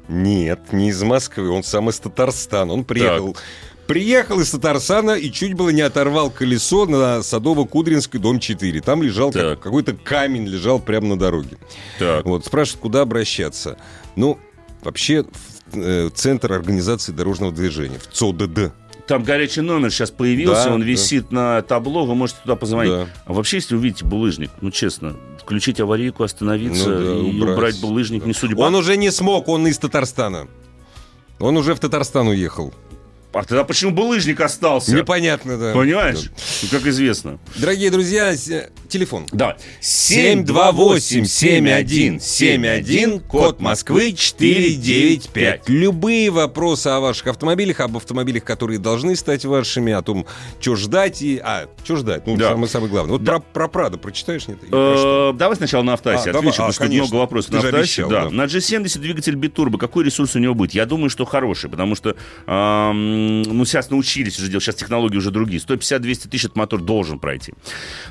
Нет, не из Москвы, он сам из Татарстана. Он приехал... Приехал из Татарстана и чуть было не оторвал колесо на Садово-Кудринской, дом 4. Там лежал как- Так. какой-то камень, лежал прямо на дороге. Так. Вот, спрашивают, куда обращаться. Ну, вообще, в э, Центр организации дорожного движения, в ЦОДД. Там горячий номер сейчас появился, Да, он да. висит на табло, вы можете туда позвонить. Да. А вообще, если увидите булыжник, ну честно, включить аварийку, остановиться Ну да, и убрать. убрать булыжник не судьба. Он уже не смог, он из Татарстана. Он уже в Татарстан уехал. А тогда почему булыжник остался? Непонятно, да. Понимаешь? Да. Ну, как известно. Дорогие друзья, с- телефон. Да. 728-7171, код Москвы 495. Любые вопросы о ваших автомобилях, об автомобилях, которые должны стать вашими, о том, что ждать и... А, что ждать? Ну, Да. самое, самое главное. Вот про, про Прадо прочитаешь? Нет? Что? Э, Давай сначала на автасе А, давай. отвечу, А, потому что конечно. много вопросов Ты на же автасе. обещал, да. да. На G70 двигатель битурбо. Какой ресурс у него будет? Я думаю, что хороший, потому что ам, ну, сейчас научились уже делать, сейчас технологии уже другие. 150-200 тысяч этот мотор должен пройти.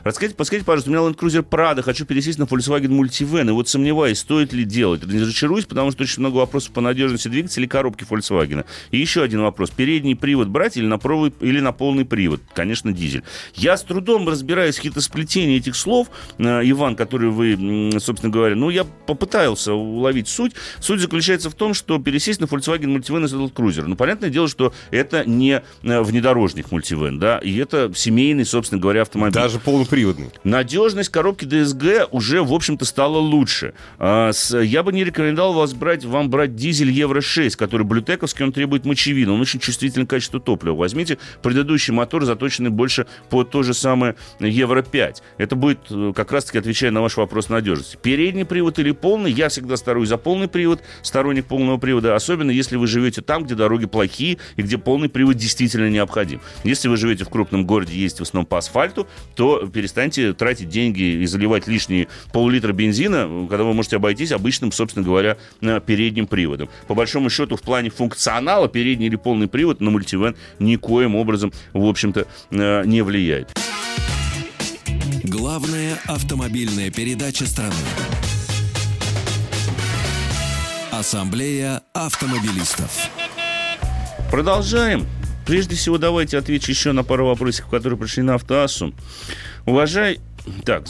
Расскажите, подскажите, пожалуйста, у меня Land Cruiser Prado, хочу пересесть на Volkswagen Multivan, и вот сомневаюсь, стоит ли делать. Разочаруюсь, потому что очень много вопросов по надежности двигателя и коробки Volkswagen. И еще один вопрос. Передний привод брать или на, провод, или на полный привод? Конечно, дизель. Я с трудом разбираюсь в хитросплетении этих слов, э, Иван, которые вы, собственно говоря, ну, я попытался уловить суть. Суть заключается в том, что пересесть на Volkswagen Multivan из Land Cruiser. Ну, понятное дело, что это не э, внедорожник Multivan, да, и это семейный, собственно говоря, автомобиль. Даже полноприводный. Надежность коробки DSG уже, в общем-то, стала лучше. А, я бы не рекомендовал вас брать, вам брать дизель Евро-6, который блютековский, он требует мочевины, он очень чувствителен к качеству топлива. Возьмите предыдущий мотор, заточенный больше по то же самое Евро-5. Это будет, э, как раз-таки, отвечая на ваш вопрос надежности. Передний привод или полный, я всегда стараюсь за полный привод, сторонник полного привода, особенно если вы живете там, где дороги плохие и где полный привод действительно необходим. Если вы живете в крупном городе, ездите в основном по асфальту, то перестаньте тратить деньги и заливать лишние пол-литра бензина, когда вы можете обойтись обычным, собственно говоря, э, передним приводом. По большому счету, в плане функционала передний или полный привод на мультивен никоим образом, в общем-то, э, не влияет. Главная автомобильная передача страны. Ассамблея автомобилистов. Продолжаем. Прежде всего, давайте отвечу еще на пару вопросиков, которые пришли на автоассу. Уважай так,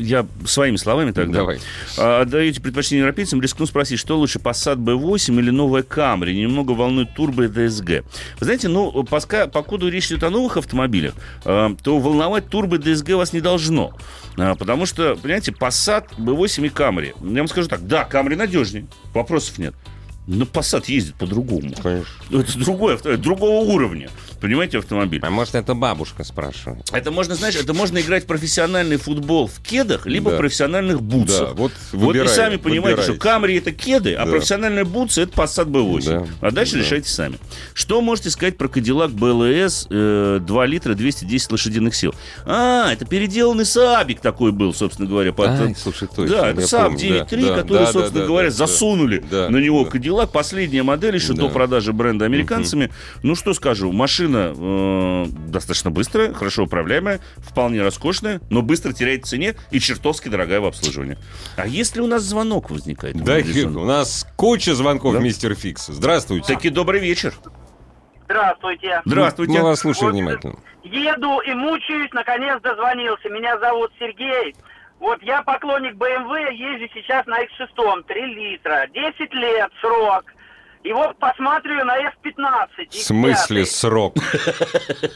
я своими словами тогда. Давай. А, отдаете предпочтение европейцам, рискну спросить, что лучше, Passat B8 или новая Camry? Немного волнует турбо и DSG. Вы знаете, ну, пока, покуда речь идет о новых автомобилях, а, то волновать турбо и DSG вас не должно. А, потому что, понимаете, Passat B8 и Camry. Я вам скажу так, да, Camry надежнее, вопросов нет. Но Passat ездит по-другому. Конечно. Это другой автомобиль, другого уровня. Понимаете, автомобиль? А может, это бабушка спрашивает? Это можно, знаешь, это можно играть в профессиональный футбол в кедах, либо Да. в профессиональных бутсах. Да, вот Вот и выбирай- сами понимаете, что выбирайте. Камри это кеды, а Да. профессиональные бутсы это Passat B8. Да. А дальше Да. решайте сами. Что можете сказать про Cadillac BLS э, 2 литра 210 лошадиных сил? А, это переделанный Сабик такой был, собственно говоря. под- Ай, слушай, точно, Да, это помню, 9.3, да, да, который, да, собственно да, говоря, да, засунули да, на него да. Cadillac. Последняя модель еще Да. до продажи бренда американцами. Ну, что скажу, машина э, достаточно быстрая, хорошо управляемая, вполне роскошная, но быстро теряет в цене и чертовски дорогая в обслуживании. А если у нас звонок возникает? Да, Мобилизон? у нас куча звонков, Да? мистер Фикс. Здравствуйте. Таки добрый вечер. Здравствуйте. Здравствуйте. Мы вас слушаем Вот, внимательно. Еду и мучаюсь, наконец дозвонился. Меня зовут Сергей. Вот я поклонник BMW, езжу сейчас на X6, 3 литра, 10 лет срок. И вот посматриваю на F15. В смысле срок?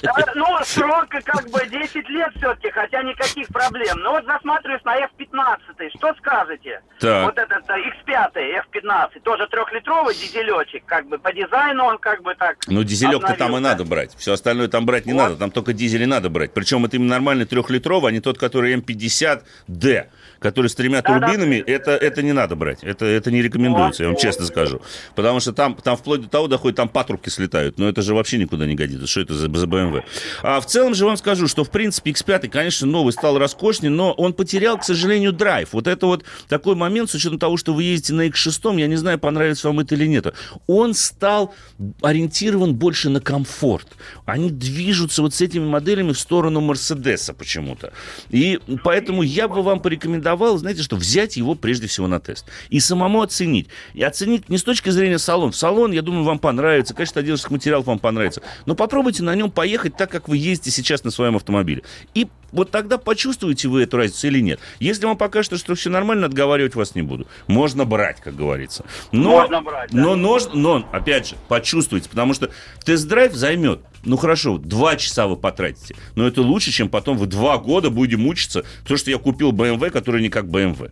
Да, ну, срок как бы 10 лет все-таки, хотя никаких проблем. Но вот засматриваюсь на F15. Что скажете? Так. Вот этот э, X5, F15, тоже трехлитровый дизелечек, как бы по дизайну он как бы так... Ну, дизелек-то там и надо брать. Все остальное там брать не Вот. надо. Там только дизели надо брать. Причем это именно нормальный трехлитровый, а не тот, который М50D, который с тремя турбинами. Это, это не надо брать. Это, это не рекомендуется, я вам честно скажу. Потому что там, там вплоть до того доходит, там патрубки слетают. Но это же вообще никуда не годится. Что это за, за BMW? А в целом же вам скажу, что в принципе X5, конечно, новый стал роскошнее, но он потерял, к сожалению, драйв. Вот это вот такой момент, с учетом того, что вы ездите на X6, я не знаю, понравится вам это или нет. Он стал ориентирован больше на комфорт. Они движутся вот с этими моделями в сторону Мерседеса почему-то. И поэтому я бы вам порекомендовал, знаете что, взять его прежде всего на тест. И самому оценить. И оценить не с точки зрения салон. В салон, я думаю, вам понравится. Конечно, отделочных материалов вам понравится. Но попробуйте на нем поехать так, как вы ездите сейчас на своем автомобиле. И вот тогда почувствуете вы эту разницу или нет. Если вам покажется, что все нормально, отговаривать вас не буду. Можно брать, как говорится. Но, Можно брать, да. но, нож- но, опять же, почувствуйте, потому что тест-драйв займет, ну хорошо, два часа вы потратите, но это лучше, чем потом вы два года будете мучиться, то, что я купил BMW, который не как BMW.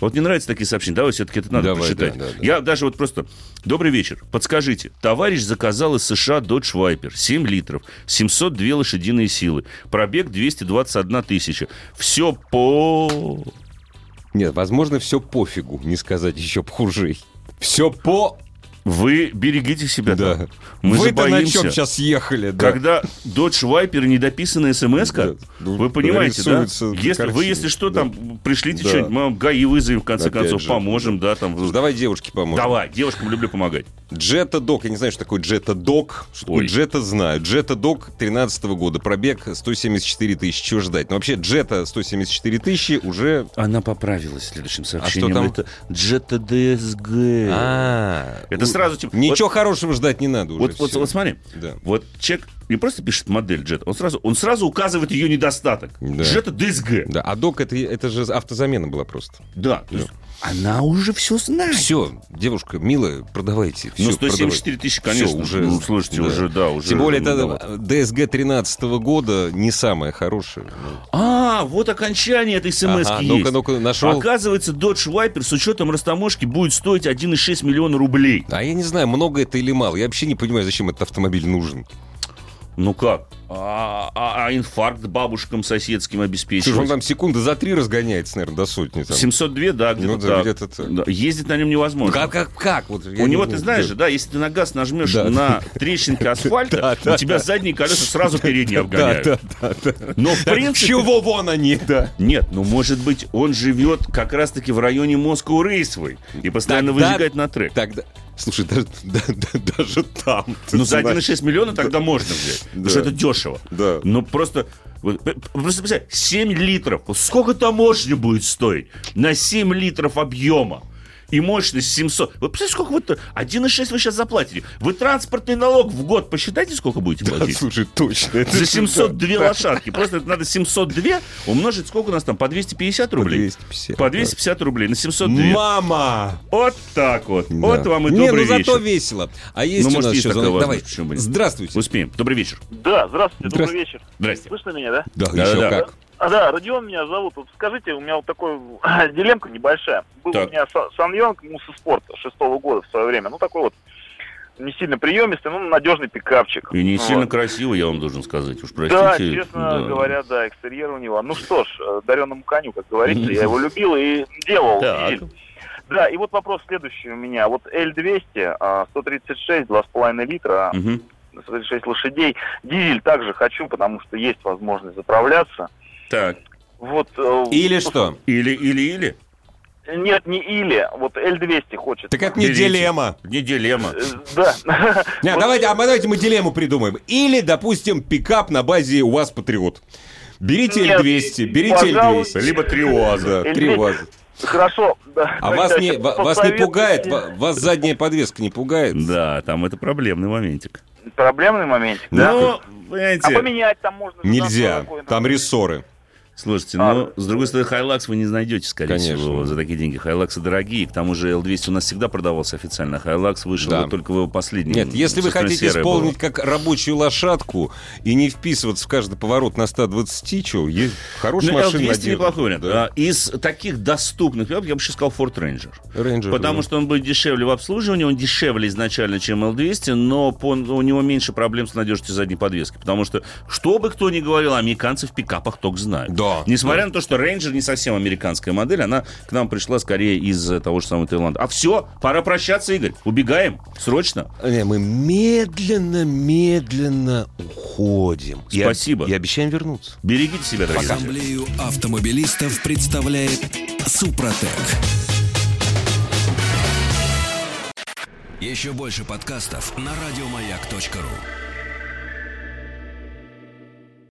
Вот мне нравятся такие сообщения, давай все-таки это надо Давай, прочитать. да, да, да. Я даже вот просто... Добрый вечер. Подскажите, товарищ заказал из США Dodge Viper 7 литров, 702 лошадиные силы, пробег 221 тысяча. Все по... Нет, возможно, все пофигу, не сказать еще хуже. Все по... Вы берегите себя. Да. там. Мы Вы-то на чем сейчас ехали? да? Когда Dodge Viper недописанная смс Да. Ну, вы понимаете, да? Если, вы, если что, да. там, пришлите Да. что-нибудь, мы вам ГАИ вызовем, в конце Опять концов, же, поможем, да, там. Слушай, Давай девушке поможем. Давай, девушкам люблю помогать. Джета Док, я не знаю, что такое Джета Док. Что такое. Джета знаю. Джета Док 13 года, пробег 174 тысячи. Чего ждать? Но вообще Джета 174 тысячи уже... Она поправилась следующим сообщением. там? Это Jetta DSG. А, Это сразу типа... Ничего хорошего ждать не надо уже. Вот, вот, вот смотри, Да. вот человек не просто пишет модель Jetta, он сразу, он сразу указывает ее недостаток. Да. Jetta DSG. Да, а Док это, это же автозамена была просто. Да, то есть она уже все знает. Все, девушка, милая, продавайте. Ну, всё, 174 тысячи, конечно. Всё, уже, ну, слушайте, уже, да, уже. Тем более, ну, это да. DSG 13 года не самое хорошее. Ну, А, вот окончание этой смс Ага, есть. ну-ка, ну-ка, нашел. Оказывается, Dodge Viper с учетом растаможки будет стоить 1,6 миллиона рублей. А я не знаю, много это или мало. Я вообще не понимаю, зачем этот автомобиль нужен. Ну как? А, а- а инфаркт бабушкам соседским Слушай, он обеспечивать? там секунды за три разгоняется, наверное, до сотни. Там. 702, да, где-то Ну да, так. где-то так. Да, Ездить на нем невозможно. Как, как, как? Вот, У не- него, ну, ты знаешь же, да, если ты на газ нажмешь Да. на трещинки асфальта, у тебя задние колеса сразу передние обгоняют. Но в принципе... Чего вон они, да. Нет, ну может быть он живет как раз-таки в районе Москвы Рейсовой и постоянно выезжает на трек. Тогда, слушай, даже, да- да- даже там. Ну, за знаешь. 1,6 миллиона тогда можно взять. Потому что это дешево. Да. Но просто... вот, п- Просто представь, 7 литров. Сколько таможня будет стоить на 7 литров объема? И мощность 700. Вы представляете, сколько вы... то- 1,6 вы сейчас заплатите. Вы транспортный налог в год посчитайте, сколько будете Да, платить? слушай, точно. это За же 702 лошадки. Просто это надо 702 умножить, сколько у нас там, по 250 По рублей? 250, По да. 250 рублей на 702. Мама! Вот так вот. Да. Вот вам и Не, добрый ну зато вечер. весело. А есть Ну, у может, нас еще звонок? Давай. Здравствуйте. Успеем. Добрый вечер. Да, здравствуйте, добрый вечер. Здрасте. Слышно меня, да? Да, Да, еще да, да. как. А, да, Родион меня зовут. Вот скажите, у меня вот такой дилемка небольшая. Был Так. у меня Са- Саньонг Муссоспорт шестого года в свое время. Ну, такой вот не сильно приемистый, но надежный пикапчик. И не Вот. сильно красиво, я вам должен сказать. Уж простите. Да, честно Да. говоря, да, экстерьер у него. Ну что ж, э, дареному коню, как говорится, я его любил и делал. Так. Да, и вот вопрос следующий у меня. Вот L200, а, 136, 2,5 литра, Мгм. 136 лошадей. Дизель также хочу, потому что есть возможность заправляться. Так. Вот, э, Или что? Или, или, или. Нет, не или. Вот L200 хочет. Так это не Берите. дилемма. Не дилемма. Э, Да. Не, Вот, давайте, а мы- давайте мы дилемму придумаем. Или, допустим, пикап на базе УАЗ Патриот. Берите Нет, L200, берите пожалуйста. L200. Либо три УАЗа. Да, три L200. УАЗа. Хорошо. да. А вас не, ва- вас не посоветуйте. пугает, ва- вас задняя подвеска не пугает? Да, там это проблемный моментик. Проблемный моментик, да? Ну, А понимаете, поменять там можно? же, Нельзя, там рессоры. Слушайте, А. ну, с другой стороны, Hilux вы не найдете, скорее Конечно. всего, за такие деньги. Hilux ы дорогие, к тому же L200 у нас всегда продавался официально. Hilux вышел Да. вот только в его последнем. Нет, если вы хотите исполнить было. как рабочую лошадку и не вписываться в каждый поворот на 120, что, есть хорошая Ну, машина. L200 надежная. неплохой вариант. Да. А, Из таких доступных, я бы еще сказал, Ford Ranger. Ranger, Потому да. что он будет дешевле в обслуживании, он дешевле изначально, чем L200, но по- у него меньше проблем с надежностью задней подвески. Потому что, что бы кто ни говорил, американцы в пикапах только знают. Да, Несмотря да. на то, что Ranger не совсем американская модель, она к нам пришла скорее из э, того же самого Таиланда. А все, пора прощаться, Игорь. Убегаем. Срочно. Не, мы медленно, медленно уходим. И Спасибо. И, обещаем вернуться. Берегите себя, дорогие друзья. Ассамблею автомобилистов представляет Супротек. Еще больше подкастов на радиомаяк.ру.